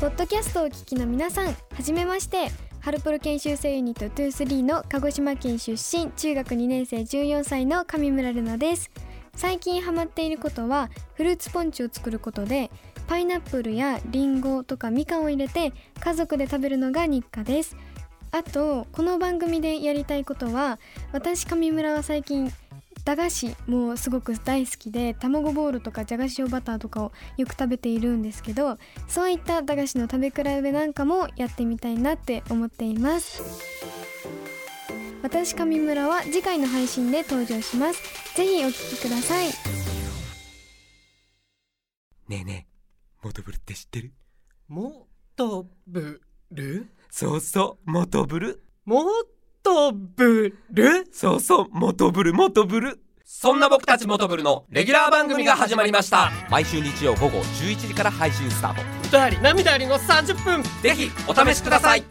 ポッドキャストをお聞きの皆さんはじめまして。ハルプロ研修生ユニット23の鹿児島県出身中学2年生14歳の上村ルナです。最近ハマっていることはフルーツポンチを作ることでパイナップルやリンゴとかみかんを入れて家族で食べるのが日課です。あとこの番組でやりたいことは私上村は最近駄菓子もすごく大好きで卵ボールとかじゃが塩バターとかをよく食べているんですけどそういった駄菓子の食べ比べなんかもやってみたいなって思っています。私上村は次回の配信で登場します。ぜひお聞きください。ねえねえモトブルって知ってる？もとぶるそうそうモトブル？もとぶるそうそうモトブルモトブル。そんな僕たちモトブルのレギュラー番組が始まりました。毎週日曜午後11時から配信スタート。歌あり涙ありの30分。ぜひお試しください